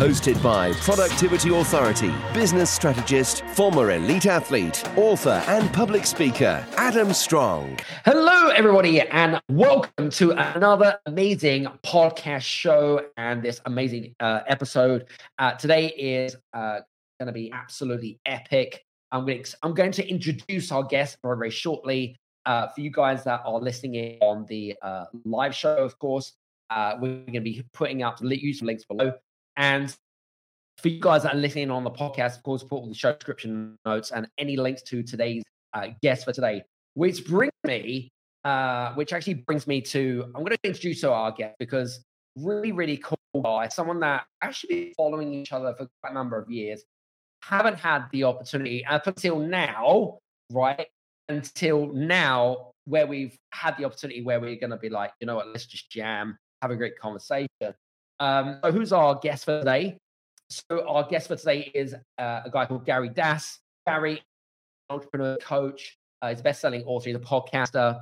Hosted by Productivity Authority, business strategist, former elite athlete, author, and public speaker, Adam Strong. Hello, everybody, and welcome to another amazing podcast show and this amazing uh, episode. Uh, today is uh, going to be absolutely epic. I'm going, to, I'm going to introduce our guest very, very shortly. Uh, for you guys that are listening in on the uh, live show, of course, uh, we're going to be putting up useful links below. And for you guys that are listening on the podcast, of course, put all the show description notes and any links to today's uh, guest for today, which brings me, uh, which actually brings me to, I'm going to introduce our guest because really, really cool guy, someone that actually been following each other for quite a number of years, haven't had the opportunity up until now, right? Until now, where we've had the opportunity where we're going to be like, you know what, let's just jam, have a great conversation. Um, so who's our guest for today? So our guest for today is uh, a guy called Gary Das. Gary, entrepreneur, coach, uh, he's a best-selling author, he's a podcaster,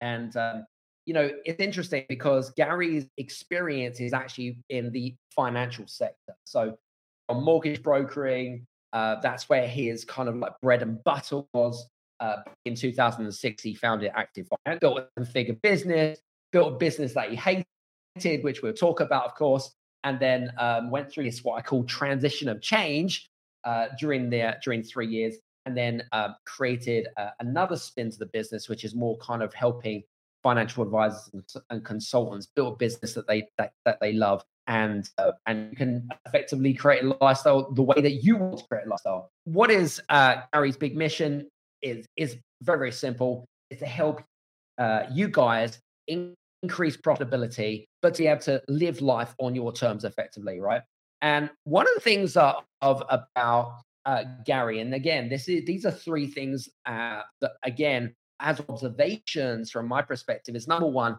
and um, you know it's interesting because Gary's experience is actually in the financial sector. So on mortgage brokering. Uh, that's where his kind of like bread and butter was. Uh, in 2006, he founded Active Finance, built a figure business, built a business that he hated, which we'll talk about, of course, and then um, went through this what I call transition of change uh, during the during three years, and then um, created uh, another spin to the business, which is more kind of helping financial advisors and, and consultants build a business that they that, that they love and uh, and can effectively create a lifestyle the way that you want to create a lifestyle. What is uh, Gary's big mission? Is is very very simple. It's to help uh, you guys in- increase profitability, but to be able to live life on your terms effectively, right? And one of the things uh, of about uh, Gary, and again, this is these are three things uh, that again, as observations from my perspective, is number one,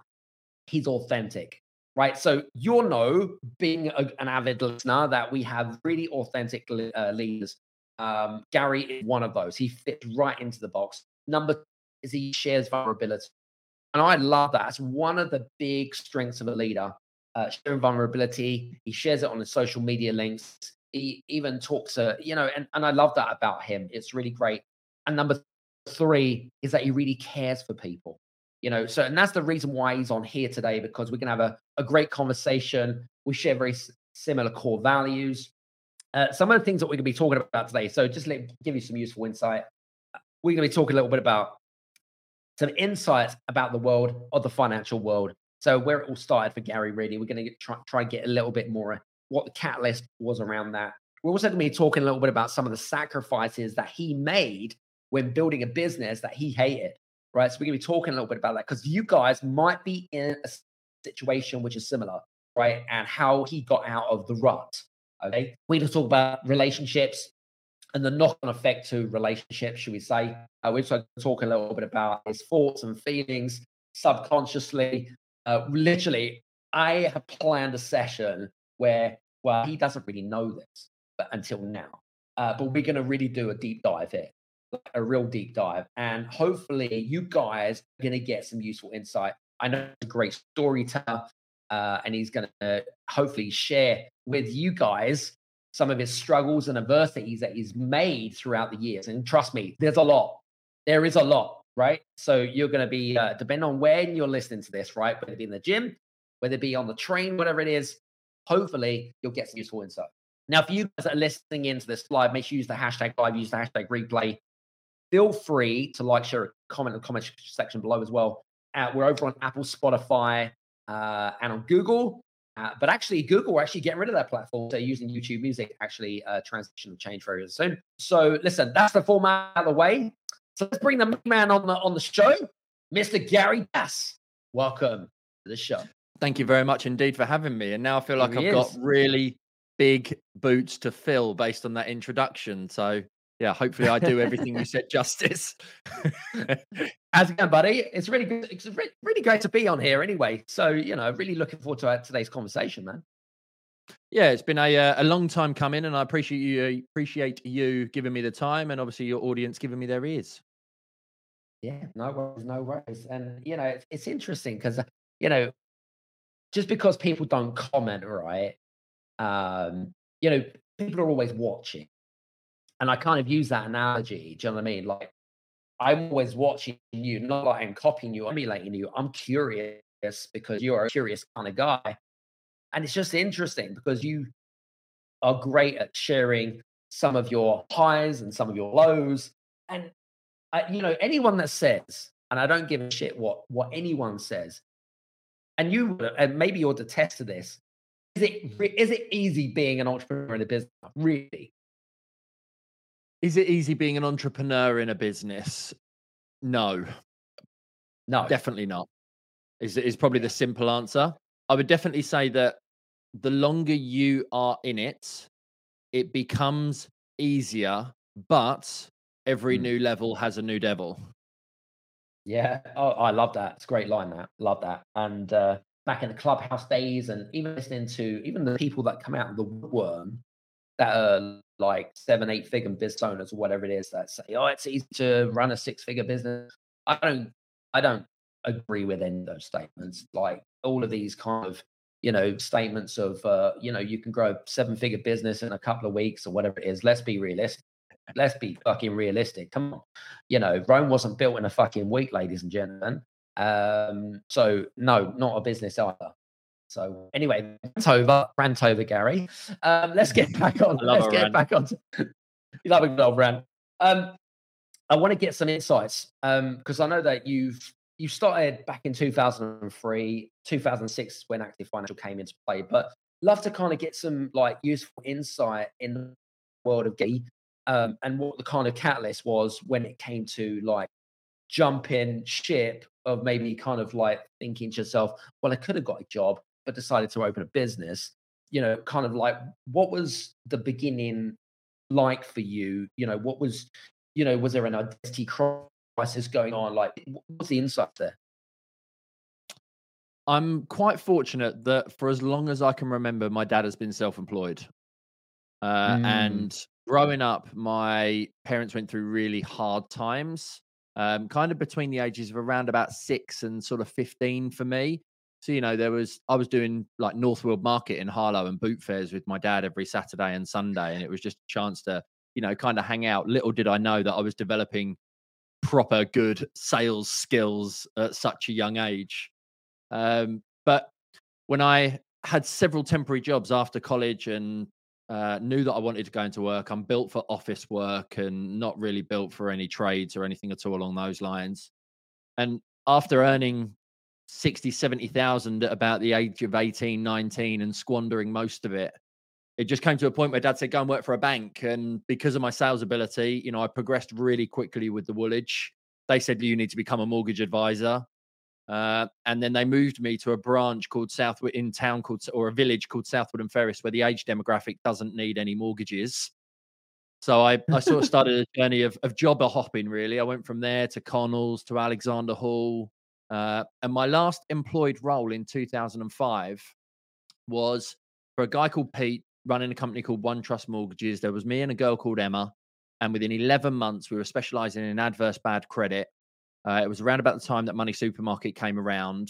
he's authentic right? So you'll know, being a, an avid listener, that we have really authentic uh, leaders. Um, Gary is one of those. He fits right into the box. Number is he shares vulnerability. And I love that. It's one of the big strengths of a leader, uh, sharing vulnerability. He shares it on his social media links. He even talks to, you know, and, and I love that about him. It's really great. And number three is that he really cares for people you know so and that's the reason why he's on here today because we can have a, a great conversation we share very s- similar core values uh, some of the things that we're going to be talking about today so just let give you some useful insight uh, we're going to be talking a little bit about some insights about the world of the financial world so where it all started for gary really we're going to try, try and get a little bit more what the catalyst was around that we're also going to be talking a little bit about some of the sacrifices that he made when building a business that he hated right? So we're going to be talking a little bit about that because you guys might be in a situation which is similar, right? And how he got out of the rut. Okay, we're going to talk about relationships and the knock-on effect to relationships, should we say? Uh, we're going to talk a little bit about his thoughts and feelings subconsciously. Uh, literally, I have planned a session where, well, he doesn't really know this, but until now. Uh, but we're going to really do a deep dive here a real deep dive. And hopefully, you guys are going to get some useful insight. I know he's a great storyteller, uh, and he's going to hopefully share with you guys some of his struggles and adversities that he's made throughout the years. And trust me, there's a lot. There is a lot, right? So you're going to be, uh, depending on when you're listening to this, right? Whether it be in the gym, whether it be on the train, whatever it is, hopefully you'll get some useful insight. Now, for you guys that are listening into this live, make sure you use the hashtag live, use the hashtag replay feel free to like, share, comment in the comment section below as well. Uh, we're over on Apple, Spotify, uh, and on Google. Uh, but actually, Google are actually getting rid of that platform. They're using YouTube Music actually uh, transition and change very soon. So listen, that's the format out of the way. So let's bring the man on the on the show, Mr. Gary Das. Welcome to the show. Thank you very much indeed for having me. And now I feel like I've is. got really big boots to fill based on that introduction. So yeah, hopefully I do everything you said justice. How's it going, buddy? It's really good. It's re- really great to be on here anyway. So, you know, really looking forward to uh, today's conversation, man. Yeah, it's been a uh, a long time coming, and I appreciate you appreciate you giving me the time, and obviously your audience giving me their ears. Yeah, no worries, no worries. And you know, it's, it's interesting because you know, just because people don't comment, right? Um, you know, people are always watching, and I kind of use that analogy. Do you know what I mean? Like, I'm always watching you, not like I'm copying you, emulating you. I'm curious because you're a curious kind of guy. And it's just interesting because you are great at sharing some of your highs and some of your lows. And, uh, you know, anyone that says, and I don't give a shit what, what anyone says, and you, and maybe you'll detest this, is it, is it easy being an entrepreneur in a business? Really? Is it easy being an entrepreneur in a business? No. No. Definitely not. Is is probably the simple answer. I would definitely say that the longer you are in it, it becomes easier, but every Mm. new level has a new devil. Yeah. Oh, I love that. It's a great line. That love that. And uh, back in the clubhouse days, and even listening to even the people that come out of the woodworm that are like seven, eight figure business owners or whatever it is that say, "Oh, it's easy to run a six figure business." I don't. I don't agree with any of those statements. Like all of these kind of you know statements of uh, you know you can grow a seven figure business in a couple of weeks or whatever it is. Let's be realistic. Let's be fucking realistic. Come on. You know, Rome wasn't built in a fucking week, ladies and gentlemen. Um, so no, not a business either. So anyway, rant over, rant over, Gary. Um, let's get back on. Let's a get rant. back on. To, you love a good old rant. Um, I want to get some insights because I know that you've you started back in 2003, 2006 when Active Financial came into play, but love to kind of get some like useful insight in the world of G um, and what the kind of catalyst was when it came to like jumping ship of maybe kind of like thinking to yourself, well, I could have got a job, but decided to open a business. You know, kind of like what was the beginning like for you? You know, what was, you know, was there an identity crisis going on? Like, wh- what's the insight there? I'm quite fortunate that for as long as I can remember, my dad has been self-employed. Uh, Mm. And growing up, my parents went through really hard times, um, kind of between the ages of around about six and sort of 15 for me. So, you know, there was, I was doing like Northfield Market in Harlow and boot fairs with my dad every Saturday and Sunday. And it was just a chance to, you know, kind of hang out. Little did I know that I was developing proper good sales skills at such a young age. Um, but when I had several temporary jobs after college and uh, knew that I wanted to go into work, I'm built for office work and not really built for any trades or anything at all along those lines. And after earning 60, 70,000 at about the age of 18, 19 and squandering most of it, it just came to a point where dad said, go and work for a bank. And because of my sales ability, you know, I progressed really quickly with the Woolwich. They said, you need to become a mortgage advisor. Uh, and then they moved me to a branch called Southwood in town called or a village called South Woodham Ferrers, where the age demographic doesn't need any mortgages. So I, I sort of started a journey of, of jobber hopping. Really, I went from there to Connells to Alexander Hall, uh, and my last employed role in 2005 was for a guy called Pete running a company called One Trust Mortgages. There was me and a girl called Emma, and within 11 months, we were specialising in adverse bad credit. Uh, it was around about the time that Money Supermarket came around,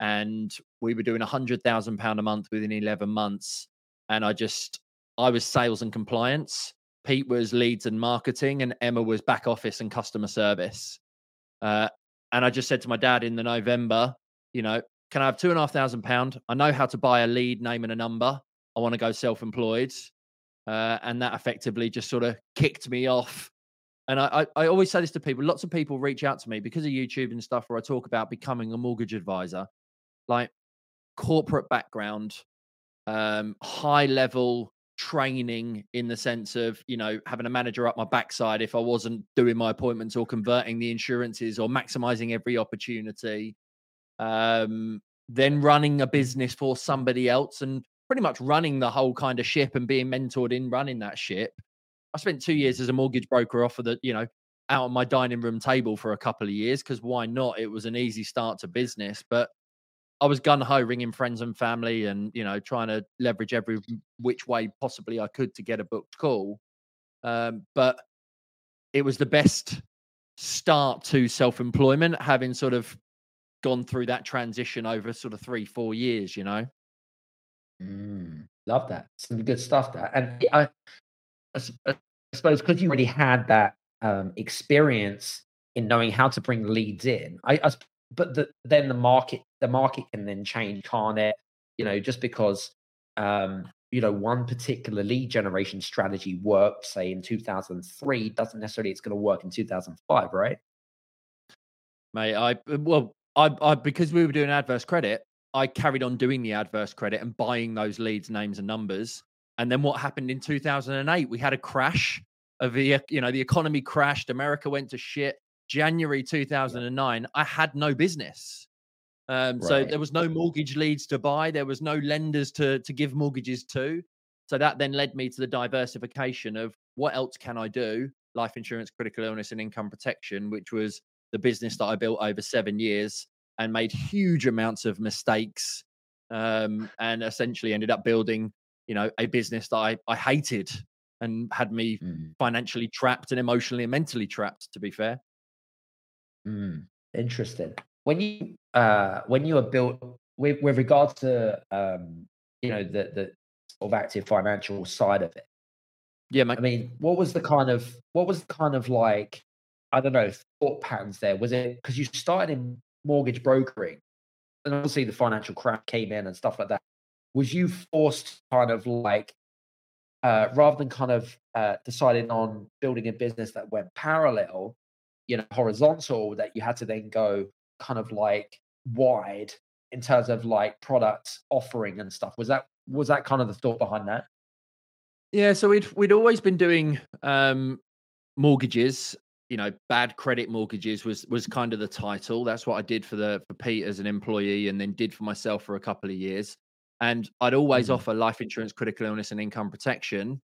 and we were doing a hundred thousand pound a month within 11 months. And I just, I was sales and compliance. Pete was leads and marketing, and Emma was back office and customer service. Uh, and I just said to my dad in the November, you know, can I have two and a half thousand pound? I know how to buy a lead, name, and a number. I want to go self-employed, uh, and that effectively just sort of kicked me off. And I, I, I always say this to people. Lots of people reach out to me because of YouTube and stuff, where I talk about becoming a mortgage advisor, like corporate background, um, high level training in the sense of you know having a manager up my backside if I wasn't doing my appointments or converting the insurances or maximizing every opportunity. Um, then running a business for somebody else and pretty much running the whole kind of ship and being mentored in running that ship. I spent two years as a mortgage broker off of the, you know, out on my dining room table for a couple of years because why not? It was an easy start to business, but I was gun ho ringing friends and family and you know trying to leverage every which way possibly I could to get a booked call. Um, but it was the best start to self employment, having sort of gone through that transition over sort of three four years. You know. Mm, love that. Some good stuff there. And I, I, suppose because you already had that um, experience in knowing how to bring leads in, I, I but the, then the market the market can then change, can't it? You know, just because um, you know one particular lead generation strategy worked, say in 2003, doesn't necessarily it's going to work in 2005, right? Mate, I well, I, I because we were doing adverse credit, I carried on doing the adverse credit and buying those leads, names, and numbers. And then what happened in 2008? We had a crash of the, you know, the economy crashed. America went to shit. January 2009, I had no business. Um, right. So there was no mortgage leads to buy. There was no lenders to to give mortgages to. So that then led me to the diversification of what else can I do? Life insurance, critical illness, and income protection, which was the business that I built over seven years and made huge amounts of mistakes um, and essentially ended up building, you know, a business that I, I hated and had me mm. financially trapped and emotionally and mentally trapped, to be fair. Mm. Interesting when you uh, when you are built with with regards to um, you know the the sort of active financial side of it. Yeah, mate. I mean, what was the kind of what was the kind of like I don't know thought patterns there? Was it because you started in mortgage brokering, and obviously the financial crash came in and stuff like that. Was you forced kind of like uh, rather than kind of uh, deciding on building a business that went parallel, you know, horizontal, that you had to then go kind of like wide in terms of like product offering and stuff. Was that was that kind of the thought behind that? Yeah, so we'd we'd always been doing um mortgages, you know, bad credit mortgages was was kind of the title. That's what I did for the for Pete as an employee and then did for myself for a couple of years. And I'd always mm-hmm. offer life insurance, critical illness and income protection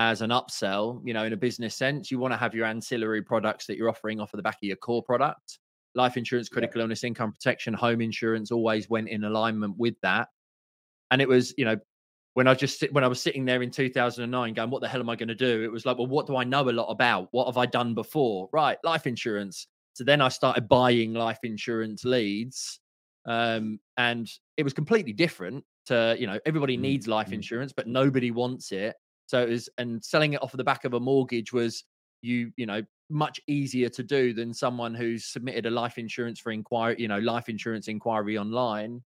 as an upsell, you know, in a business sense. You want to have your ancillary products that you're offering off of the back of your core product life insurance, critical yeah. illness, income protection, home insurance always went in alignment with that. And it was, you know, when I just when I was sitting there in 2009 going, what the hell am I going to do? It was like, well, what do I know a lot about? What have I done before? Right, life insurance. So then I started buying life insurance leads. Um, and it was completely different to, you know, everybody mm, needs life mm-hmm. insurance, but nobody wants it. So it was, and selling it off of the back of a mortgage was you, you know, much easier to do than someone who's submitted a life insurance for inquiry, you know, life insurance inquiry online.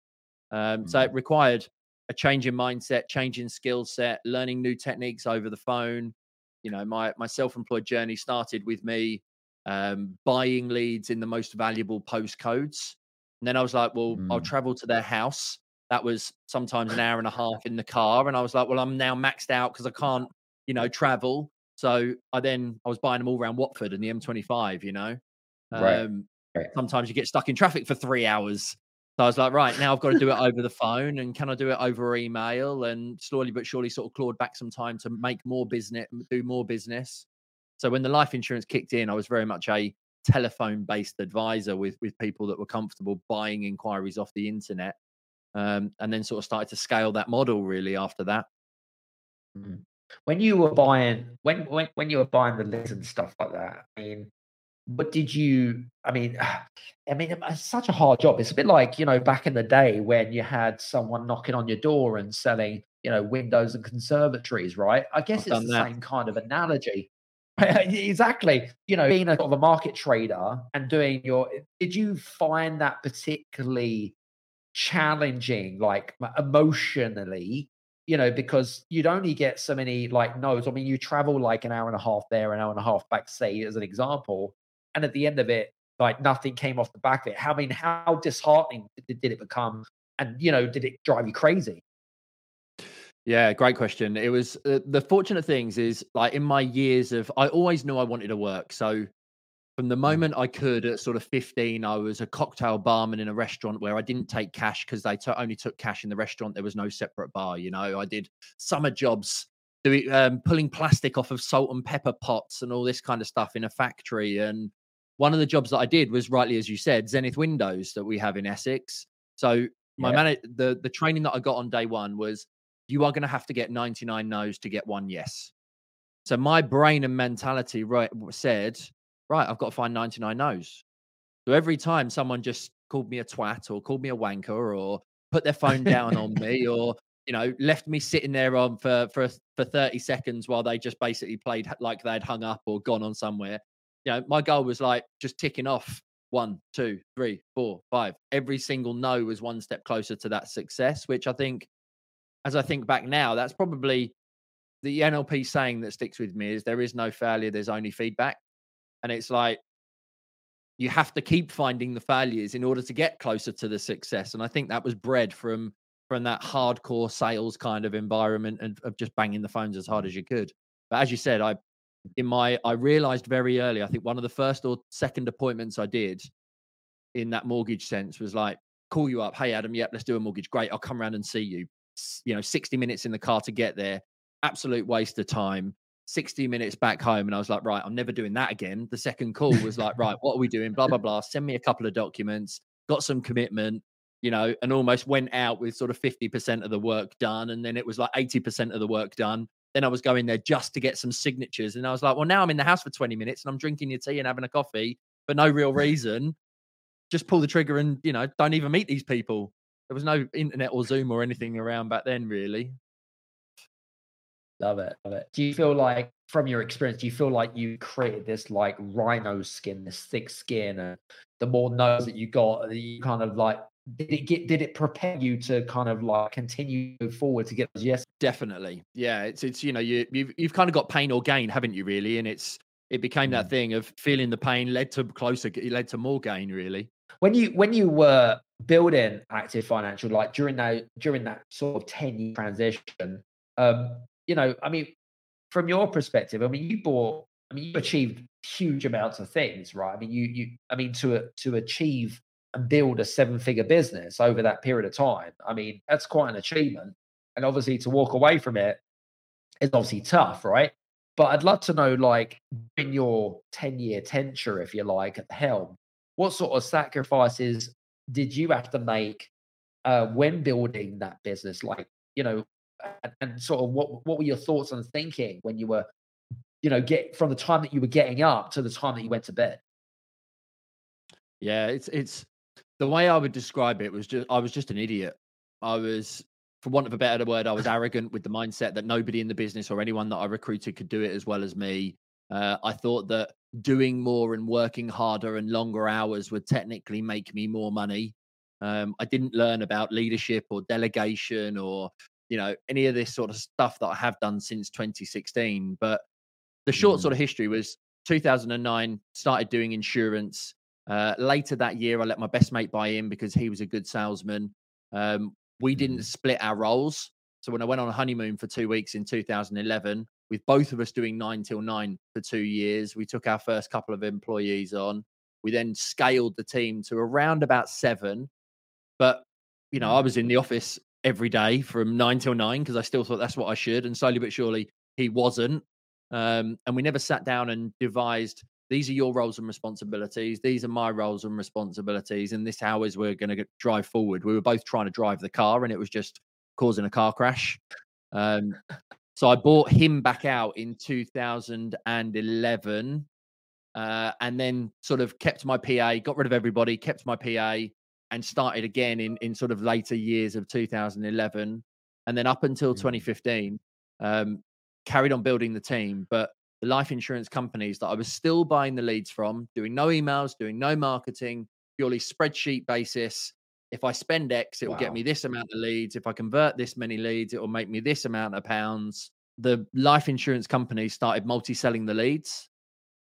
Um, mm-hmm. So it required a change in mindset, change in skill set, learning new techniques over the phone. You know, my my self-employed journey started with me um, buying leads in the most valuable postcodes, and then I was like, well, mm. I'll travel to their house. That was sometimes an hour and a half in the car, and I was like, well, I'm now maxed out because I can't, you know, travel. So I then I was buying them all around Watford and the M25. You know. Um, right. Sometimes you get stuck in traffic for three hours. So I was like, right now I've got to do it over the phone, and can I do it over email? And slowly but surely, sort of clawed back some time to make more business, do more business. So when the life insurance kicked in, I was very much a telephone based advisor with with people that were comfortable buying inquiries off the internet um, and then sort of started to scale that model really after that. Mm when you were buying when when when you were buying the lids and stuff like that i mean what did you i mean i mean it's such a hard job. It's a bit like you know back in the day when you had someone knocking on your door and selling you know windows and conservatories right? I guess I've it's the that. same kind of analogy. Exactly. You know being a sort of a market trader and doing your did you find that particularly challenging like emotionally you know, because you'd only get so many like no's. I mean, you travel like an hour and a half there, an hour and a half back, say, as an example. And at the end of it, like nothing came off the back of it. I mean, how disheartening did, it become? And you know, did it drive you crazy? Yeah, great question. It was uh, the fortunate things is like in my years of I always knew I wanted to work. So from the mm. moment I could at sort of 15, I was a cocktail barman in a restaurant where I didn't take cash because they t- only took cash in the restaurant. There was no separate bar. You know, I did summer jobs doing um, pulling plastic off of salt and pepper pots and all this kind of stuff in a factory. And one of the jobs that I did was rightly as you said, Zenith Windows that we have in Essex. So my Yeah. man, the the training that I got on day one was you are going to have to get 99 no's to get one yes. So my brain and mentality right said, right, I've got to find 99 no's. So every time someone just called me a twat or called me a wanker or put their phone down on me or you know left me sitting there on for for for 30 seconds while they just basically played like they'd hung up or gone on somewhere. You know, my goal was like just ticking off one, two, three, four, five. Every single no was one step closer to that success, which I think, as I think back now, that's probably the NLP saying that sticks with me is there is no failure, there's only feedback. And it's like you have to keep finding the failures in order to get closer to the success. And I think that was bred from from that hardcore sales kind of environment and of just banging the phones as hard as you could. But as you said, I in my I realized very early, I think one of the first or second appointments I did in that mortgage sense was like, call you up, hey Adam, yep, let's do a mortgage. Great, I'll come around and see you. You know, 60 minutes in the car to get there, absolute waste of time. 60 minutes back home, and I was like, right, I'm never doing that again. The second call was like, right, what are we doing? Blah, blah, blah. Send me a couple of documents, got some commitment, you know, and almost went out with sort of 50% of the work done. And then it was like 80% of the work done. Then I was going there just to get some signatures. And I was like, well, now I'm in the house for 20 minutes and I'm drinking your tea and having a coffee for no real reason. Just pull the trigger and, you know, don't even meet these people. There was no internet or Zoom or anything around back then, really. Love it, love it. Do you feel like, from your experience, do you feel like you created this like rhino skin, this thick skin, and the more nose that you got, you kind of like did it get did it prepare you to kind of like continue forward to get those yes? Definitely. Yeah. It's, it's, you know, you, you've, you've kind of got pain or gain, haven't you, really? And it's, it became that thing of feeling the pain led to closer, it led to more gain, really. When you when you were building active financial, like during that during that sort of ten year transition, um, you know, I mean, from your perspective, I mean, you bought, I mean, you achieved huge amounts of things, right? I mean, you you, I mean, to to achieve and build a seven figure business over that period of time, I mean, that's quite an achievement. And obviously, to walk away from it is obviously tough, right? But I'd love to know, like, in your ten year tenure, if you like, at the helm, what sort of sacrifices did you have to make uh, when building that business? Like, you know, and, and sort of what what were your thoughts and thinking when you were, you know, get from the time that you were getting up to the time that you went to bed? Yeah. It's, it's the way I would describe it was just, I was just an idiot. I was, for want of a better word, I was arrogant with the mindset that nobody in the business or anyone that I recruited could do it as well as me. Uh, I thought that doing more and working harder and longer hours would technically make me more money. Um, I didn't learn about leadership or delegation or you know any of this sort of stuff that I have done since 2016. But the short Mm. sort of history was 2009 started doing insurance. Uh, later that year, I let my best mate buy in because he was a good salesman. Um, we didn't Mhm. split our roles. So when I went on a honeymoon for two weeks in 2011, with both of us doing nine till nine for two years, we took our first couple of employees on. We then scaled the team to around about seven. But you know, I was in the office every day from nine till nine because I still thought that's what I should. And slowly but surely, he wasn't. Um, and we never sat down and devised these are your roles and responsibilities. These are my roles and responsibilities. And this how is we're going to drive forward. We were both trying to drive the car, and it was just causing a car crash. Um, so I bought him back out in 2011, uh, and then sort of kept my PA, got rid of everybody, kept my PA, and started again in in sort of later years of 2011, and then up until Mhm. 2015, um, carried on building the team. But the life insurance companies that I was still buying the leads from, doing no emails, doing no marketing, purely spreadsheet basis. If I spend X, it will get me this amount of leads. If I convert this many leads, it will make me this amount of pounds. The life insurance companies started multi selling the leads.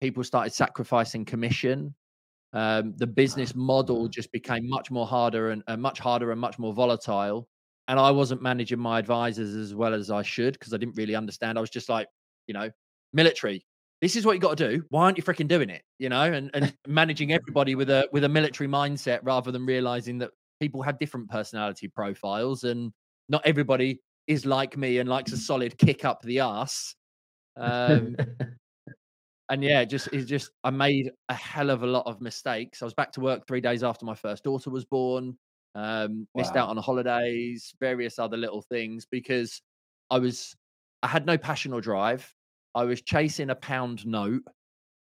People started sacrificing commission. Um, the business model just became much more harder and, much harder and much more volatile. And I wasn't managing my advisors as well as I should because I didn't really understand. I was just like, you know, military. This is what you got to do. Why aren't you freaking doing it? You know, and, and managing everybody with a with a military mindset rather than realizing that people have different personality profiles and not everybody is like me and likes a solid kick up the ass. Um, and yeah, just it's just I made a hell of a lot of mistakes. I was back to work three days after my first daughter was born. Um, missed out on holidays, various other little things because I was I had no passion or drive. I was chasing a pound note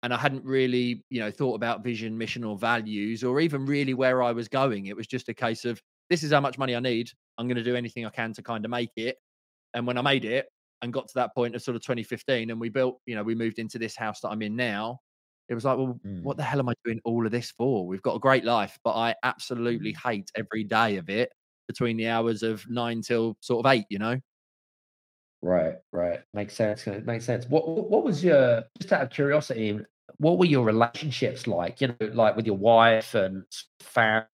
and I hadn't really, you know, thought about vision, mission, or values, or even really where I was going. It was just a case of this is how much money I need. I'm going to do anything I can to kind of make it. And when I made it and got to that point of sort of 2015, and we built, you know, we moved into this house that I'm in now. It was like, well, Mm. what the hell am I doing all of this for? We've got a great life, but I absolutely hate every day of it between the hours of nine till sort of eight, you know? Right, right. Makes sense. uh, Makes sense. What what what was your just out of curiosity, what were your relationships like? You know, like with your wife and family,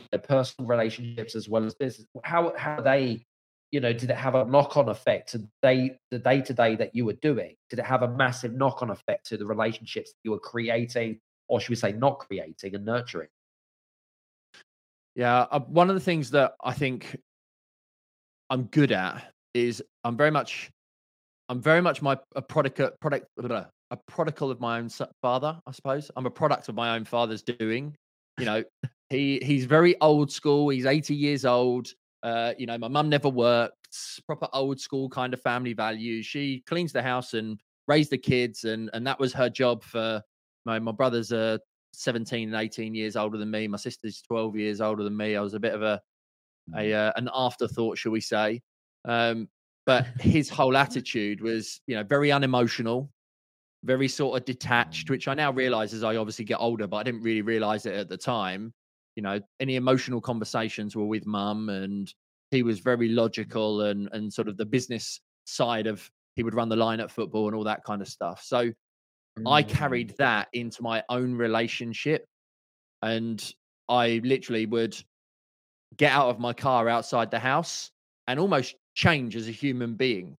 you know, personal relationships as well as business. How how are they, you know, did it have a knock-on effect to day the day-to-day that you were doing? Did it have a massive knock-on effect to the relationships you were creating, or should we say not creating and nurturing? Yeah. Uh, one of the things that I think I'm good at is I'm very much I'm very much my a product product a prodigal of my own father, I suppose. I'm a product of my own father's doing. You know, he he's very old school. He's 80 years old. Uh, you know, my mum never worked. Proper old school kind of family values. She cleans the house and raised the kids, and and that was her job for my my brothers are 17 and 18 years older than me. My sister's 12 years older than me. I was a bit of a a uh, an afterthought, shall we say? Um, but his whole attitude was, you know, very unemotional, very sort of detached, which I now realize as I obviously get older, but I didn't really realize it at the time. You know, any emotional conversations were with mum, and he was very logical and and sort of the business side of he would run the line at football and all that kind of stuff. So I Mm, carried that into my own relationship, and I literally would get out of my car outside the house and almost change as a human being.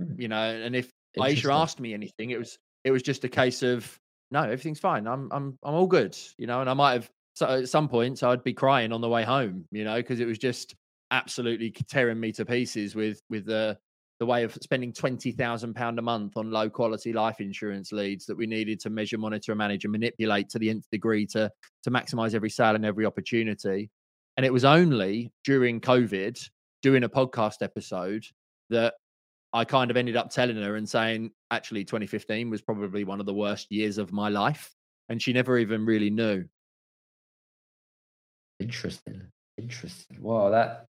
Mm. You know, and if Aisha asked me anything, it was it was just a case of no, everything's fine. I'm I'm I'm all good. You know, and I might have so at some points I'd be crying on the way home. You know, because it was just absolutely tearing me to pieces with with the the way of spending twenty thousand pound a month on low quality life insurance leads that we needed to measure, monitor, manage and manipulate to the nth degree to to maximize every sale and every opportunity. And it was only during COVID doing a podcast episode that I kind of ended up telling her and saying, actually, 2015 was probably one of the worst years of my life. And she never even really knew. Interesting. Interesting. Wow, that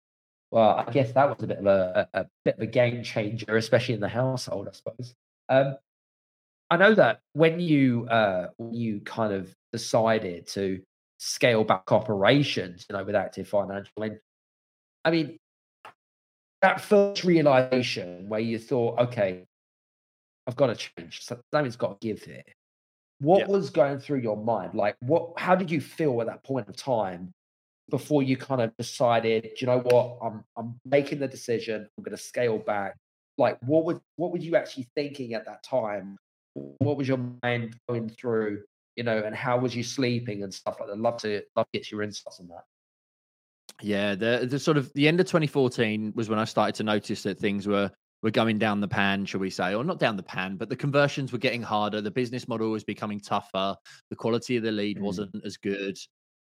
well, I guess that was a bit of a, a, a bit of a game changer, especially in the household, I suppose. Um, I know that when you uh, when you kind of decided to scale back operations, you know, with Active Financial, and I mean that first realization where you thought, okay, I've got to change, so something's got to give here. What Yeah. was going through your mind? Like, what? How did you feel at that point of time before you kind of decided, "Do you know what, I'm I'm making the decision. I'm going to scale back. Like, what was what were you actually thinking at that time? What was your mind going through? You know, and how was you sleeping and stuff like that? Love to love to get your insights on that. Yeah, the the sort of the end of 2014 was when I started to notice that things were were going down the pan, shall we say, or not down the pan, but the conversions were getting harder. The business model was becoming tougher. The quality of the lead Mm. wasn't as good.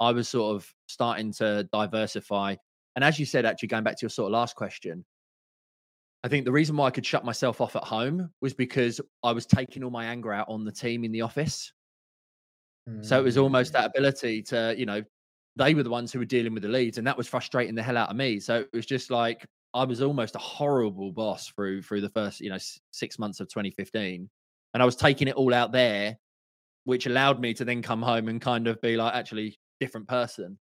I was sort of starting to diversify. And as you said, actually going back to your sort of last question, I think the reason why I could shut myself off at home was because I was taking all my anger out on the team in the office. So it was almost Mm. that ability to, you know, they were the ones who were dealing with the leads, and that was frustrating the hell out of me. So it was just like I was almost a horrible boss through through the first, you know, six months of 2015, and I was taking it all out there, which allowed me to then come home and kind of be like, actually, different person.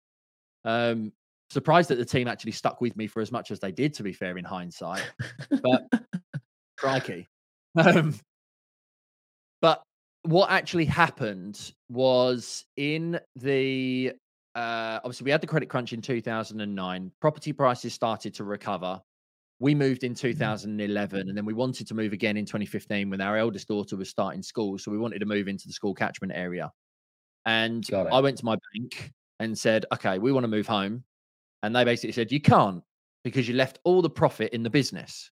Um, surprised that the team actually stuck with me for as much as they did. To be fair, in hindsight, but crikey. Um, but what actually happened was in the uh, obviously we had the credit crunch in 2009. Property prices started to recover. We moved in 2011, and then we wanted to move again in 2015 when our eldest daughter was starting school. So we wanted to move into the school catchment area. And I went to my bank and said, "Okay, we want to move home." And they basically said, "You can't." because you left all the profit in the business.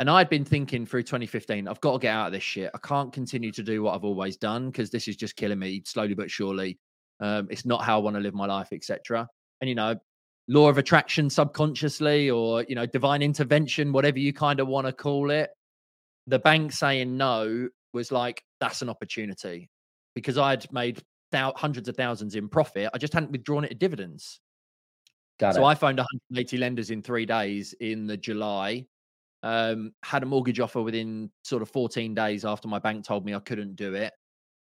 And I'd been thinking through 2015, I've got to get out of this shit. I can't continue to do what I've always done because this is just killing me slowly but surely. Um, it's not how I want to live my life, etc. And you know, law of attraction subconsciously, or you know, divine intervention, whatever you kind of want to call it. The bank saying no was like that's an opportunity because I'd made thou- hundreds of thousands in profit. I just hadn't withdrawn it to dividends. Got so it. I phoned 180 lenders in three days in the July. Um, had a mortgage offer within sort of 14 days after my bank told me I couldn't do it.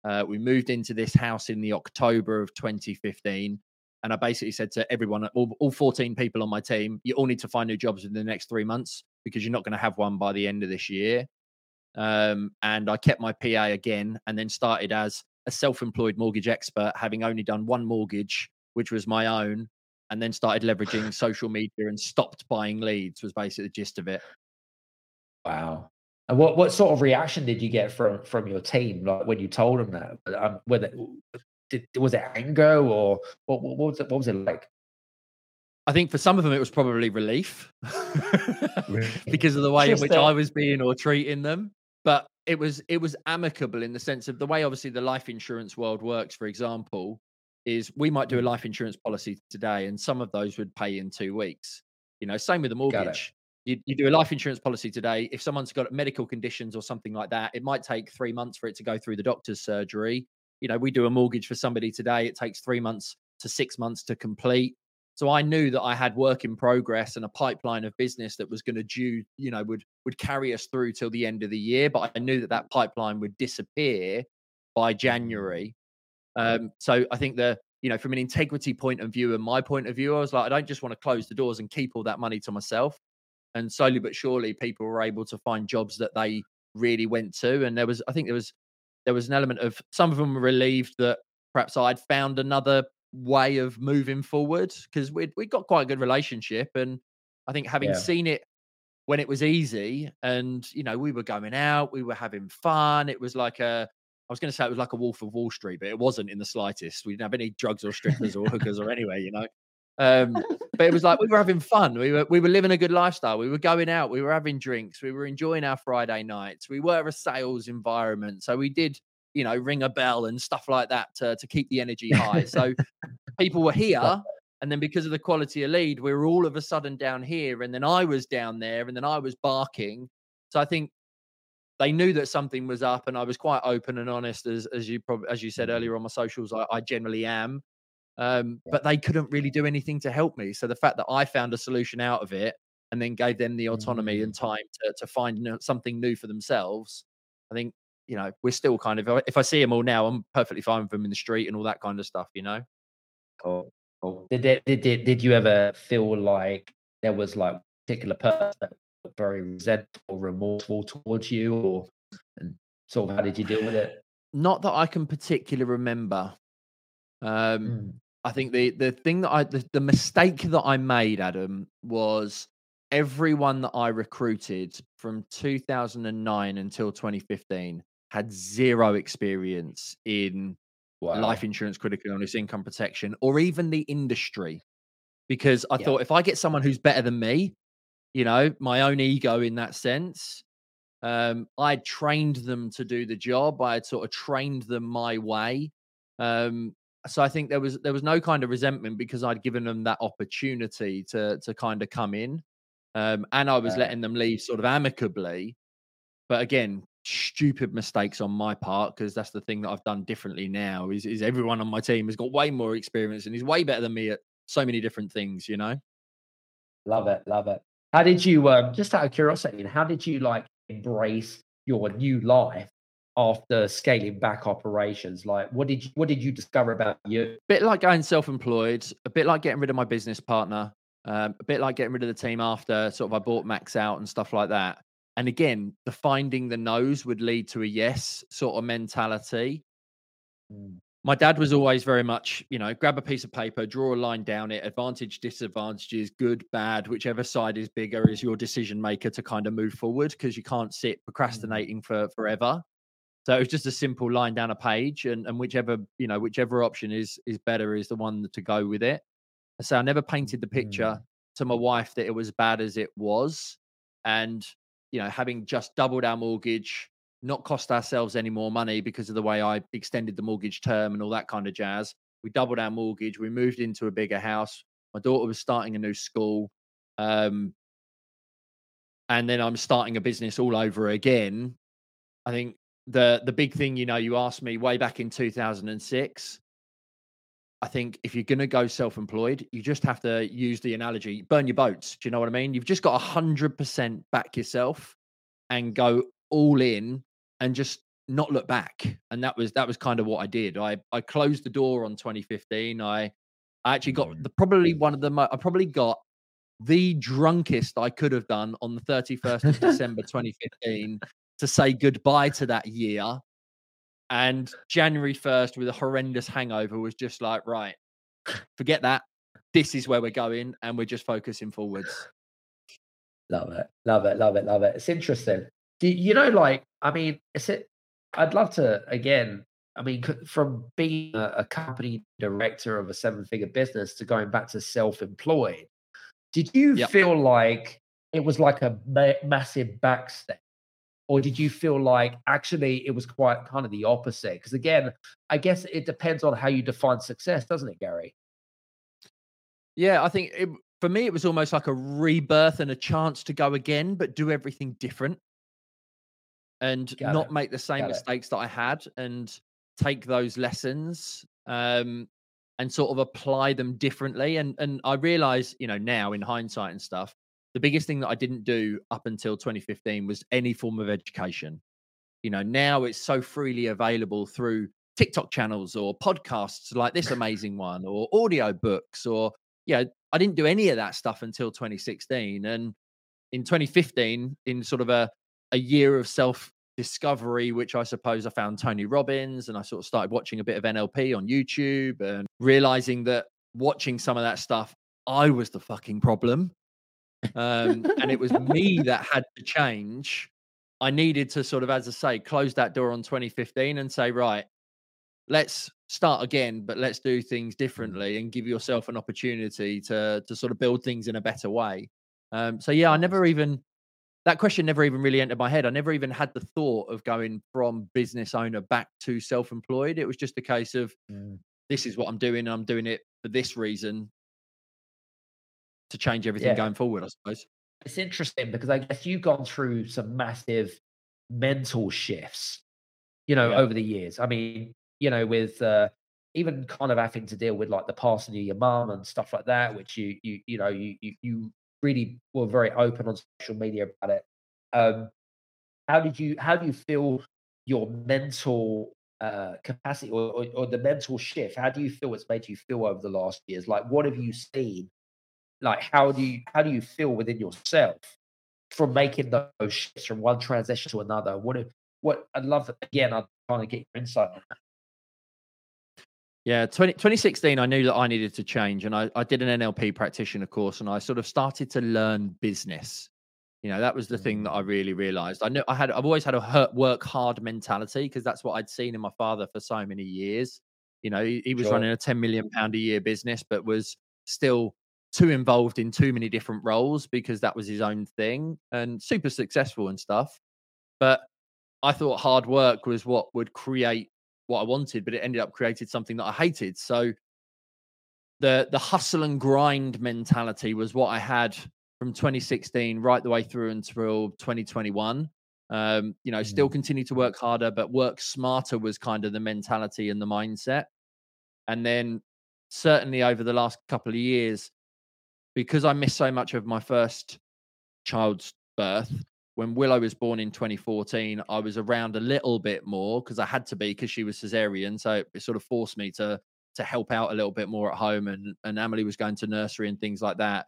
Uh, we moved into this house in the October of 2015. And I basically said to everyone, all, all 14 people on my team, you all need to find new jobs in the next three months because you're not going to have one by the end of this year. Um, and I kept my PA again and then started as a self employed mortgage expert, having only done one mortgage, which was my own, and then started leveraging social media and stopped buying leads, was basically the gist of it. Wow. And what, what sort of reaction did you get from from your team, like when you told them that? Um, whether did, was it anger or what, what was it? What was it like? I think for some of them it was probably relief because of the way in which I was being or treating them. But it was it was amicable in the sense of the way obviously the life insurance world works, for example, is we might do a mm. life insurance policy today and some of those would pay in two weeks. You know, same with the mortgage. You, you do a life insurance policy today. If someone's got medical conditions or something like that, it might take three months for it to go through the doctor's surgery. You know, we do a mortgage for somebody today. It takes three months to six months to complete. So I knew that I had work in progress and a pipeline of business that was going to do, you know, would would carry us through till the end of the year. But I knew that that pipeline would disappear by January. Um, so I think the, you know, from an integrity point of view and my point of view, I was like, I don't just want to close the doors and keep all that money to myself. And slowly but surely, people were able to find jobs that they really went to. And there was, I think there was, there was an element of some of them were relieved that perhaps I'd found another way of moving forward because we we got quite a good relationship and I think having Yeah. seen it when it was easy and you know we were going out we were having fun it was like a I was going to say it was like a Wolf of Wall Street but it wasn't in the slightest we didn't have any drugs or strippers or hookers or anywhere you know um but it was like we were having fun we were we were living a good lifestyle we were going out we were having drinks we were enjoying our Friday nights we were a sales environment so we did you know ring a bell and stuff like that to to keep the energy high. So people were here and then because of the quality of lead we were all of a sudden down here and then i was down there and then i was barking. So i think they knew that something was up and i was quite open and honest as as you probably as you said Mm-hmm. earlier on my socials i, I generally am. Um, but they couldn't really do anything to help me. So the fact that i found a solution out of it and then gave them the autonomy and Mm-hmm. time to, to find something new for themselves i think you know we're still kind of if i see them all now i'm perfectly fine with them in the street and all that kind of stuff you know Cool. Cool. Did, it, did did did you ever feel like there was like a particular person that was very resentful, or remorseful towards you, or and sort of how did you deal with it? not that I can particularly remember. Um, Mm. I think the the thing that I the, the mistake that I made, Adam, was everyone that I recruited from 2009 until 2015 had zero experience in Wow. life insurance, critical illness, income protection, or even the industry. Because I Yeah. thought if I get someone who's better than me, you know, my own ego in that sense, um, I trained them to do the job. I had sort of trained them my way. Um, so I think there was there was no kind of resentment because I'd given them that opportunity to to kind of come in, um, and I was Right. letting them leave sort of amicably. But again, stupid mistakes on my part because that's the thing that I've done differently now. Is is everyone on my team has got way more experience and he's way better than me at so many different things. You know. Love it, love it. How did you, um, just out of curiosity, how did you like embrace your new life after scaling back operations? Like, what did you, what did you discover about you? a bit like going self-employed, a bit like getting rid of my business partner, um, a bit like getting rid of the team after sort of I bought Max out and stuff like that. And again, the finding the nose would lead to a yes sort of mentality. Mm. My dad was always very much, you know, grab a piece of paper, draw a line down it, advantage, disadvantages, good, bad, whichever side is bigger is your decision maker to kind of move forward because you can't sit procrastinating for forever. So it was just a simple line down a page, and and whichever you know whichever option is is better is the one to go with it. So I never painted the picture to my wife that it was bad as it was, and you know, having just doubled our mortgage, not cost ourselves any more money because of the way I extended the mortgage term and all that kind of jazz. We doubled our mortgage. We moved into a bigger house. My daughter was starting a new school. Um, and then I'm starting a business all over again. I think the the big thing, you know, you asked me way back in 2006. I think if you're going to go self-employed, you just have to use the analogy: burn your boats. Do you know what I mean? You've just got hundred percent back yourself and go all in, and just not look back. And that was that was kind of what I did. I I closed the door on 2015. I I actually got the probably one of the I probably got the drunkest I could have done on the 31st of December 2015 to say goodbye to that year. And January 1st with a horrendous hangover was just like, right, forget that. This is where we're going, and we're just focusing forwards. Love it, love it, love it, love it. It's interesting. Do you know, like, I mean, is it? I'd love to again. I mean, from being a, a company director of a seven-figure business to going back to self-employed, did you yep. feel like it was like a ma- massive backstep? Or did you feel like actually it was quite kind of the opposite? Because again, I guess it depends on how you define success, doesn't it, Gary? Yeah, I think it, for me, it was almost like a rebirth and a chance to go again, but do everything different and Got not it. make the same Got mistakes it. that I had and take those lessons. Um, and sort of apply them differently. And and I realize, you know, now in hindsight and stuff, the biggest thing that I didn't do up until 2015 was any form of education. You know, now it's so freely available through TikTok channels or podcasts like this amazing one or audio books or yeah, I didn't do any of that stuff until 2016. And in 2015, in sort of a a year of self discovery, which I suppose I found Tony Robbins, and I sort of started watching a bit of NLP on YouTube and realizing that watching some of that stuff, I was the fucking problem. Um, and it was me that had to change. I needed to sort of, as I say, close that door on 2015 and say, right, let's start again, but let's do things mm. differently and give yourself an opportunity to to sort of build things in a better way. Um, so yeah, I never even that question never even really entered my head. I never even had the thought of going from business owner back to self employed. It was just a case of mm. this is what I'm doing. And I'm doing it for this reason to change everything yeah. going forward, I suppose. It's interesting because I guess you've gone through some massive mental shifts, you know, yeah. over the years. I mean, you know, with uh, even kind of having to deal with like the passing of your mum and stuff like that, which you you you know you you, you really were very open on social media about it. Um, how did you how do you feel your mental uh, capacity or, or, or, the mental shift? How do you feel it's made you feel over the last years? Like, what have you seen? Like, how do you how do you feel within yourself from making those shifts from one transition to another? What if, what I'd love again. I'm trying to get your insight on that. Yeah, 20, 2016, I knew that I needed to change. And I, I did an NLP practitioner course and I sort of started to learn business. You know, that was the thing that I mm. really realized. I know I had, I've always had a hurt, work hard mentality because that's what I'd seen in my father for so many years. You know, he, he was sure. running a 10 million pound a year business, but was still too involved in too many different roles because that was his own thing and super successful and stuff. But I thought hard work was what would create what I wanted, but it ended up created something that I hated. So the the hustle and grind mentality was what I had from 2016 right the way through until 2021. Um, you know, mm. still continue to work harder, but work smarter was kind of the mentality and the mindset. And then certainly over the last couple of years, because I missed so much of my first child's birth, when Willow was born in 2014, I was around a little bit more because I had to be because she was cesarean. So it, sort of forced me to to help out a little bit more at home, and and Emily was going to nursery and things like that.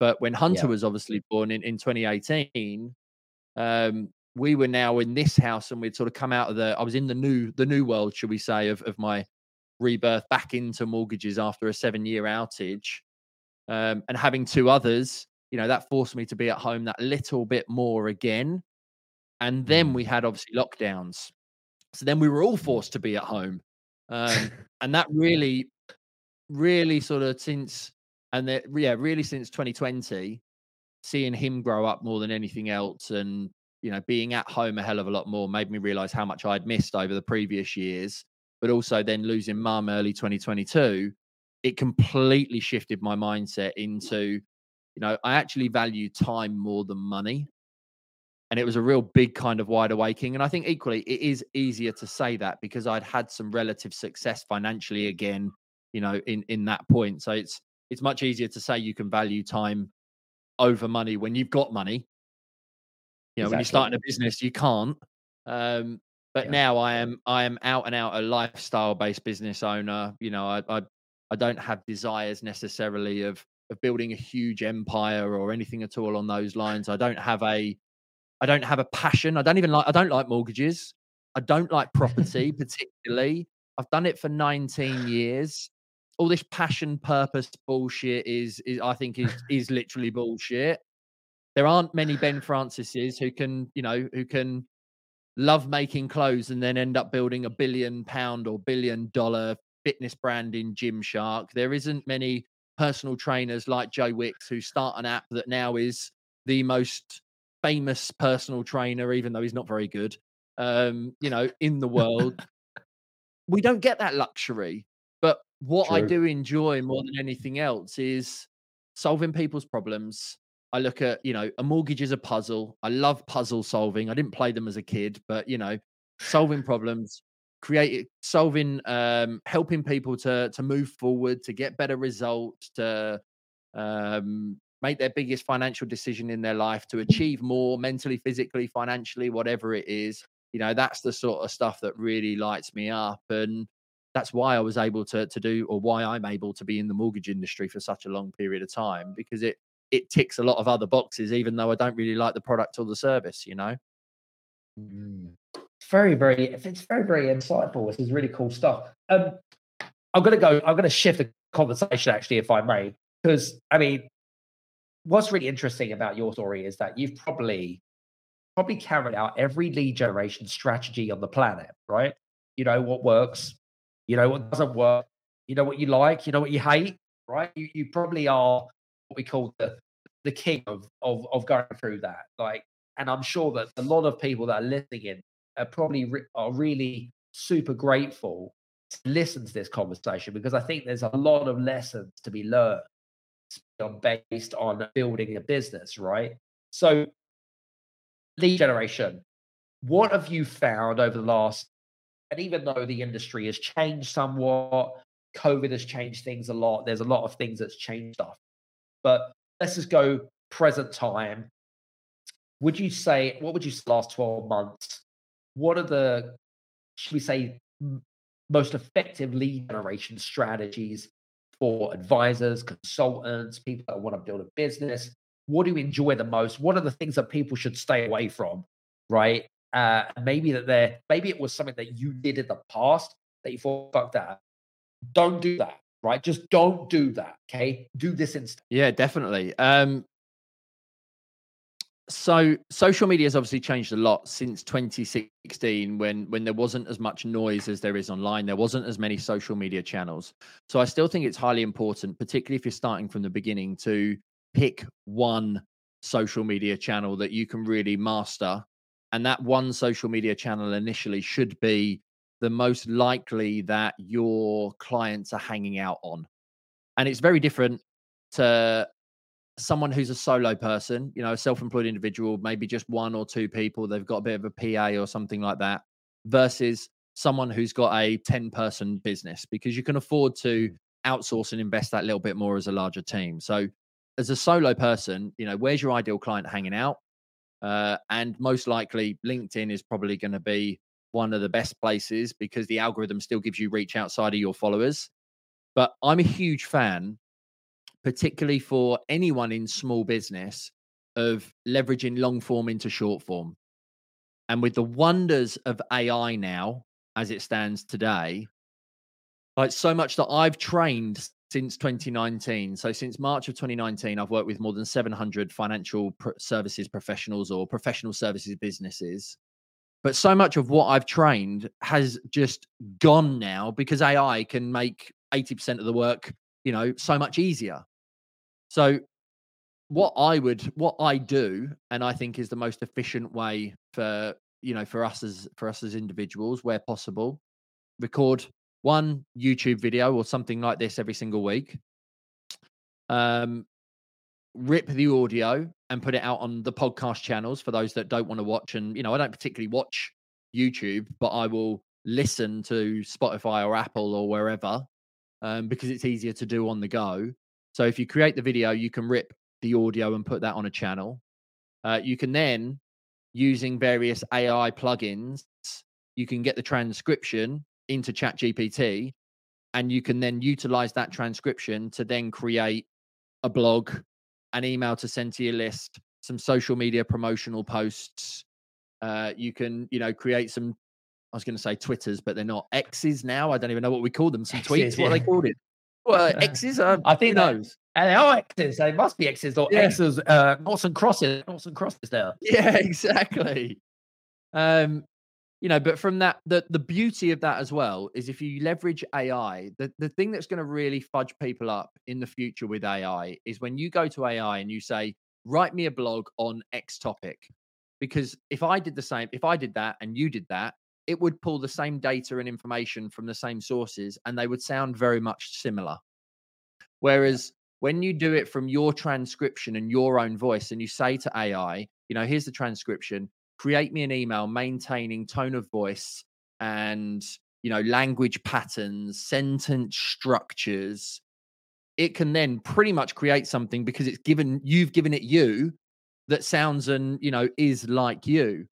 But when Hunter yeah. was obviously born in in 2018, um, we were now in this house, and we'd sort of come out of the. I was in the new the new world, should we say, of of my rebirth back into mortgages after a seven year outage, um, and having two others you know, that forced me to be at home that little bit more again. And then we mm. had obviously lockdowns. So then we were all forced to be at home. Um, and that really, really sort of since, And that, yeah, really since 2020, seeing him grow up more than anything else and, you know, being at home a hell of a lot more made me realize how much I'd missed over the previous years. But also then losing mum early 2022, it completely shifted my mindset into, you know, I actually value time more than money. And it was a real big kind of wide awakening. And i think equally it is easier to say that because i'd had some relative success financially again you know in in that point. So it's it's much easier to say you can value time over money when you've got money. You know exactly. when you're starting a business you can't. Um but yeah. now i am i am out and out a lifestyle based business owner. You know I, I i don't have desires necessarily of of building a huge empire or anything at all on those lines i don't have a I don't have a passion. I don't even like. I don't like mortgages. I don't like property particularly. I've done it for 19 years. All this passion, purpose bullshit is, is I think is is literally bullshit. There aren't many Ben Francises who can, you know, who can love making clothes and then end up building a billion pound or billion dollar fitness brand in Gymshark. There isn't many personal trainers like Joe Wicks who start an app that now is the most famous personal trainer, even though he's not very good, um, you know, in the world. we don't get that luxury. But what True. I do enjoy more than anything else is solving people's problems. I look at, you know, a mortgage is a puzzle. I love puzzle solving. I didn't play them as a kid, but you know, solving problems, creating, solving, um, helping people to to move forward, to get better results, to um, make their biggest financial decision in their life to achieve more mentally, physically, financially, whatever it is. You know, that's the sort of stuff that really lights me up. And that's why I was able to to do or why I'm able to be in the mortgage industry for such a long period of time because it it ticks a lot of other boxes, even though I don't really like the product or the service, you know. Mm. Very, very, it's very, very insightful. This is really cool stuff. Um, I'm gonna go. I'm gonna shift the conversation actually, if I may, because I mean, what's really interesting about your story is that you've probably probably carried out every lead generation strategy on the planet, right? You know what works, you know what doesn't work, you know what you like, you know what you hate, right? You, you probably are what we call the the king of, of of going through that. Like, and I'm sure that a lot of people that are listening in are probably re- are really super grateful to listen to this conversation because I think there's a lot of lessons to be learned based on building a business, right? So, lead generation, what have you found over the last, and even though the industry has changed somewhat, COVID has changed things a lot, there's a lot of things that's changed stuff. But let's just go present time. Would you say, what would you say last 12 months? What are the, should we say, most effective lead generation strategies for advisors, consultants, people that want to build a business? What do you enjoy the most? What are the things that people should stay away from? Right. Uh, maybe that they're maybe it was something that you did in the past that you thought, fuck that. Don't do that. Right. Just don't do that. Okay. Do this instead. Yeah, definitely. Um, so social media has obviously changed a lot since 2016 when when there wasn't as much noise as there is online. There wasn't as many social media channels. So i still think it's highly important particularly if you're starting from the beginning to pick one social media channel that you can really master. And that one social media channel initially should be the most likely that your clients are hanging out on. And it's very different to someone who's a solo person, you know, a self-employed individual, maybe just one or two people, they've got a bit of a PA or something like that, versus someone who's got a 10-person business because you can afford to mm. outsource and invest that little bit more as a larger team. So as a solo person, you know, where's your ideal client hanging out? Uh, and most likely LinkedIn is probably going to be one of the best places because the algorithm still gives you reach outside of your followers. But I'm a huge fan particularly for anyone in small business, of leveraging long form into short form. And with the wonders of AI now, as it stands today, like so much that I've trained since 2019. So since March of 2019, I've worked with more than 700 financial services professionals or professional services businesses. But so much of what I've trained has just gone now because AI can make 80% of the work, you know, so much easier. So what I would what I do and I think is the most efficient way for you know for us as for us as individuals where possible record one YouTube video or something like this every single week um rip the audio and put it out on the podcast channels for those that don't want to watch and you know I don't particularly watch YouTube but I will listen to Spotify or Apple or wherever um, because it's easier to do on the go. So if you create the video, you can rip the audio and put that on a channel. Uh, you can then, using various AI plugins, you can get the transcription into ChatGPT, and you can then utilize that transcription to then create a blog, an email to send to your list, some social media promotional posts. Uh, you can, you know, create some. I was going to say Twitters, but they're not X's now. I don't even know what we call them. Some tweets. X's, what they called it? Well, X's. Uh, I think knows. And they are X's. They must be X's or Yeah. X's, uh, noughts and crosses. Noughts and crosses there. Yeah, exactly. Um, you know, but from that, the the beauty of that as well is if you leverage AI, the, the thing that's going to really fudge people up in the future with AI is when you go to AI and you say, write me a blog on X topic. Because if I did the same, if I did that and you did that, it would pull the same data and information from the same sources and they would sound very much similar. Whereas when you do it from your transcription and your own voice and you say to AI, you know, here's the transcription, create me an email maintaining tone of voice and, you know, language patterns, sentence structures, it can then pretty much create something because it's given you've given it you that sounds and, you know, is like you.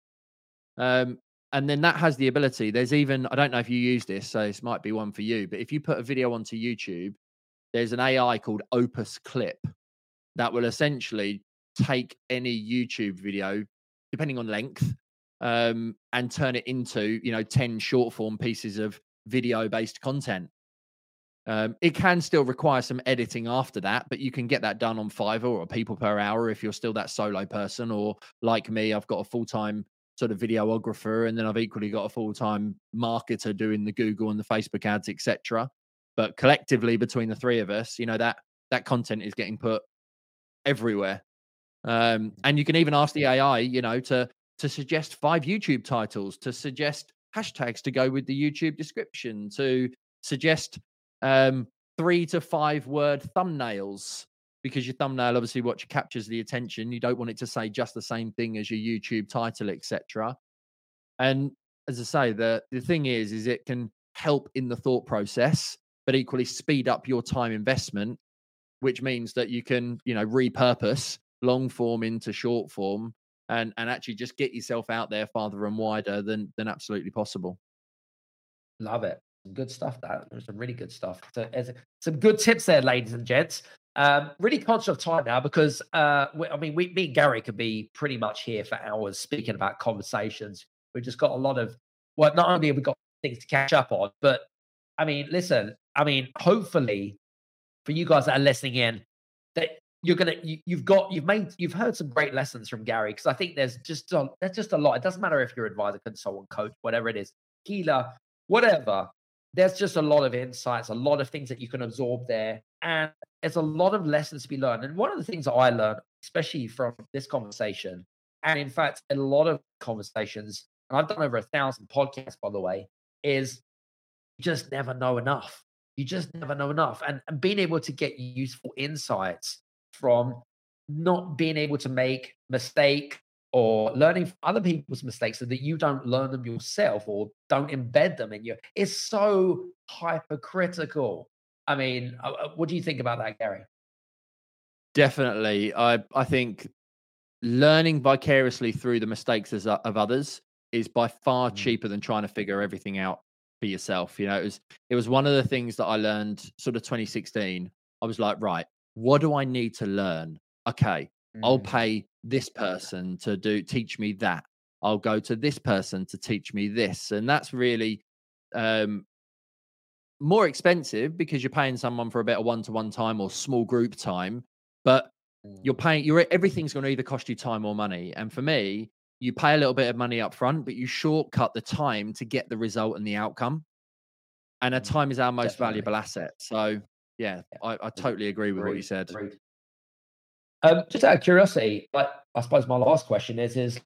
Um, and then that has the ability. There's even, I don't know if you use this, so this might be one for you, but if you put a video onto YouTube, there's an AI called Opus Clip that will essentially take any YouTube video, depending on length, um, and turn it into you know 10 short form pieces of video based content. Um, it can still require some editing after that, but you can get that done on Fiverr or people per hour if you're still that solo person, or like me, I've got a full time sort of videographer, and then I've equally got a full time marketer doing the Google and the Facebook ads, etc but collectively between the three of us you know that that content is getting put everywhere. Um and you can even ask the ai you know to to suggest five youtube titles to suggest hashtags to go with the youtube description to suggest um three to five word thumbnails because your thumbnail obviously what captures the attention you don't want it to say just the same thing as your youtube title etc and as i say the the thing is is it can help in the thought process but equally speed up your time investment, which means that you can, you know, repurpose long form into short form and and actually just get yourself out there farther and wider than than absolutely possible. Love it. Good stuff. That There's some really good stuff. So, some good tips there, ladies and gents. Um, really conscious of time now because uh, we, I mean, we, me and Gary could be pretty much here for hours speaking about conversations. We've just got a lot of well, not only have we got things to catch up on, but I mean, listen, I mean, hopefully for you guys that are listening in, that you're gonna you, you've got you've made you've heard some great lessons from Gary because I think there's just a, there's just a lot. It doesn't matter if you're advisor, consultant, coach, whatever it is, healer, whatever. There's just a lot of insights, a lot of things that you can absorb there, and there's a lot of lessons to be learned. And one of the things I learned, especially from this conversation, and in fact, a lot of conversations, and I've done over a thousand podcasts, by the way, is you just never know enough. You just never know enough. And, and being able to get useful insights from not being able to make mistake or learning from other people's mistakes so that you don't learn them yourself or don't embed them in you is so hypercritical. I mean, uh, uh, what do you think about that, Gary? Definitely. I I think learning vicariously through the mistakes as, of others is by far Mm. cheaper than trying to figure everything out for yourself. You know, it was it was one of the things that I learned sort of 2016. I was like, right, what do I need to learn? Okay, I'll Mm, pay this person to do teach me that. I'll go to this person to teach me this. And that's really um more expensive because you're paying someone for a bit of one-to-one time or small group time, but mm, you're paying you're everything's going to either cost you time or money. And for me, you pay a little bit of money up front, but you shortcut the time to get the result and the outcome. And our Mm, time is our most definitely. valuable asset. So yeah, I, I totally agree with what you said. Um, just out of curiosity, like I suppose my last question is: is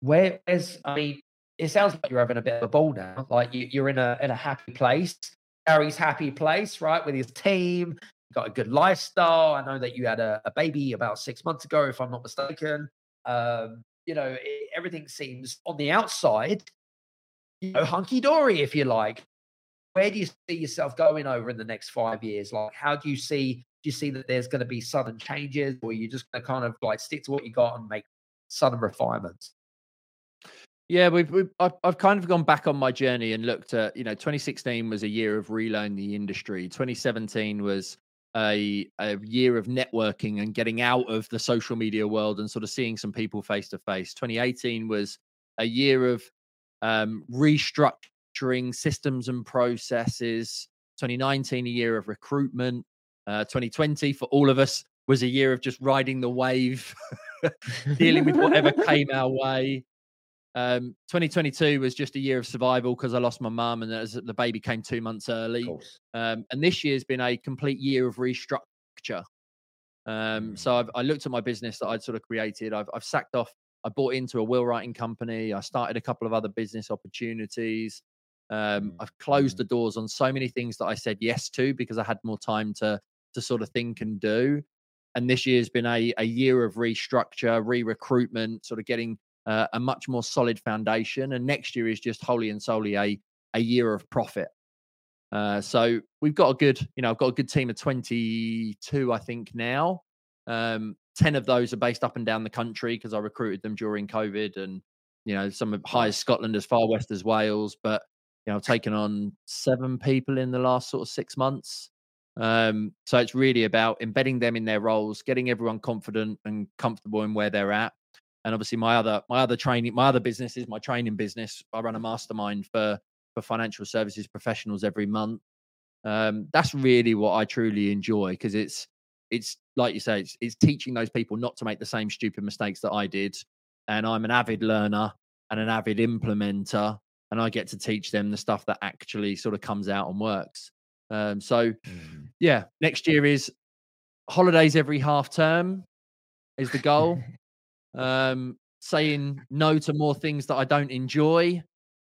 where is? I mean, it sounds like you're having a bit of a ball now. Like you, you're in a in a happy place. Gary's happy place, right, with his team. got a good lifestyle. I know that you had a, a baby about six months ago, if I'm not mistaken. Um, you know, it, everything seems on the outside, you know, hunky dory, if you like. Where do you see yourself going over in the next five years? Like, how do you see? Do you see that there's going to be sudden changes, or you just going to kind of like stick to what you got and make sudden refinements? Yeah, we've, we've I've, I've kind of gone back on my journey and looked at you know 2016 was a year of relearning the industry. 2017 was a a year of networking and getting out of the social media world and sort of seeing some people face to face. 2018 was a year of um, restructuring systems and processes. 2019 a year of recruitment. Uh, 2020 for all of us was a year of just riding the wave, dealing with whatever came our way. Um, 2022 was just a year of survival because I lost my mum and the baby came two months early. Um, and this year's been a complete year of restructure. Um, so mm. I've, I looked at my business that I'd sort of created. I've, I've sacked off. I bought into a will writing company. I started a couple of other business opportunities. Um, I've closed mm. the doors on so many things that I said yes to because I had more time to to sort of think and do. And this year's been a a year of restructure, re-recruitment, sort of getting uh, a much more solid foundation. And next year is just wholly and solely a a year of profit. Uh, so we've got a good, you know, I've got a good team of 22, I think now. Um, 10 of those are based up and down the country because I recruited them during COVID and, you know, some of high as Scotland as far west as Wales. But, you know, I've taken on seven people in the last sort of six months. Um, so it's really about embedding them in their roles, getting everyone confident and comfortable in where they're at, and obviously my other my other training my other business is my training business. I run a mastermind for for financial services professionals every month. Um, that's really what i truly enjoy because it's it's like you say it's, it's teaching those people not to make the same stupid mistakes that i did and i'm an avid learner and an avid implementer and i get to teach them the stuff that actually sort of comes out and works. Um, so mm. yeah next year is holidays every half term is the goal um, saying no to more things that I don't enjoy,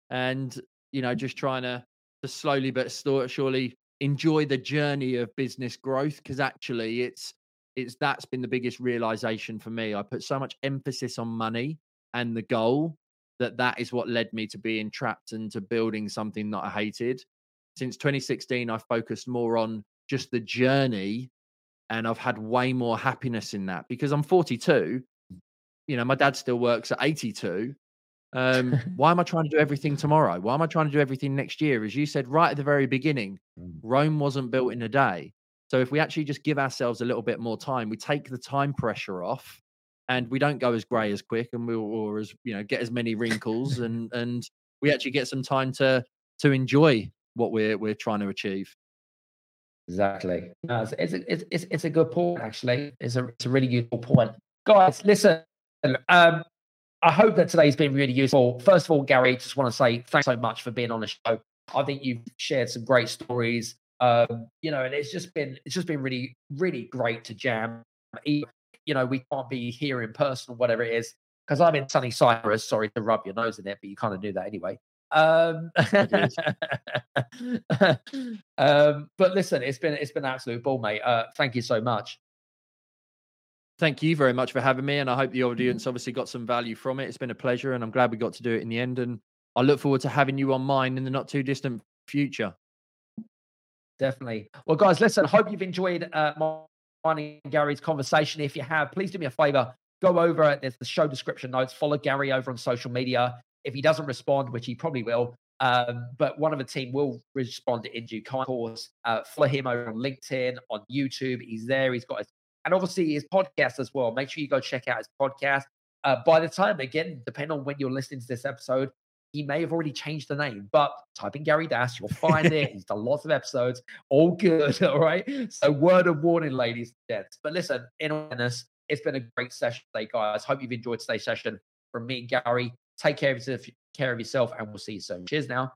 and you know, just trying to to slowly but surely enjoy the journey of business growth because actually it's it's that's been the biggest realization for me. I put so much emphasis on money and the goal that that is what led me to being trapped into building something that I hated. Since 2016, I've focused more on just the journey and I've had way more happiness in that because I'm 42 you know, my dad still works at 82. Um, why am I trying to do everything tomorrow? Why am I trying to do everything next year? As you said right at the very beginning, mm. Rome wasn't built in a day. So if we actually just give ourselves a little bit more time, we take the time pressure off, and we don't go as grey as quick, and we or as you know get as many wrinkles, and and we actually get some time to to enjoy what we're we're trying to achieve. Exactly. No, it's, it's, it's, it's, it's a good point, actually. It's a, it's a really useful point. Guys, listen, um, I hope that today's been really useful. First of all, Gary, just want to say thanks so much for being on the show. I think you've shared some great stories. Um, you know, and it's just been it's just been really really great to jam. You know, we can't be here in person or whatever it is because I'm in sunny Cyprus. Sorry to rub your nose in it, but you kind of knew that anyway. Um, um, but listen, it's been it's been absolute ball, mate. Uh, thank you so much. Thank you very much for having me, and I hope the audience obviously got some value from it. It's been a pleasure, and I'm glad we got to do it in the end. And I look forward to having you on mine in the not too distant future. Definitely. Well, guys, listen. Hope you've enjoyed uh, mine and Gary's conversation. If you have, please do me a favor. Go over. There's the show description notes. Follow Gary over on social media. If he doesn't respond, which he probably will, um, but one of the team will respond in due course. Uh, follow him over on LinkedIn, on YouTube. He's there. He's got his and obviously his podcast as well. Make sure you go check out his podcast. Uh, by the time, again, depending on when you're listening to this episode, he may have already changed the name, but type in Gary Das, you'll find it. He's done lots of episodes, all good. All right. So, word of warning, ladies and gents. But listen, in awareness, it's been a great session today, guys. Hope you've enjoyed today's session from me and Gary. Take care of care of yourself, and we'll see you soon. Cheers now.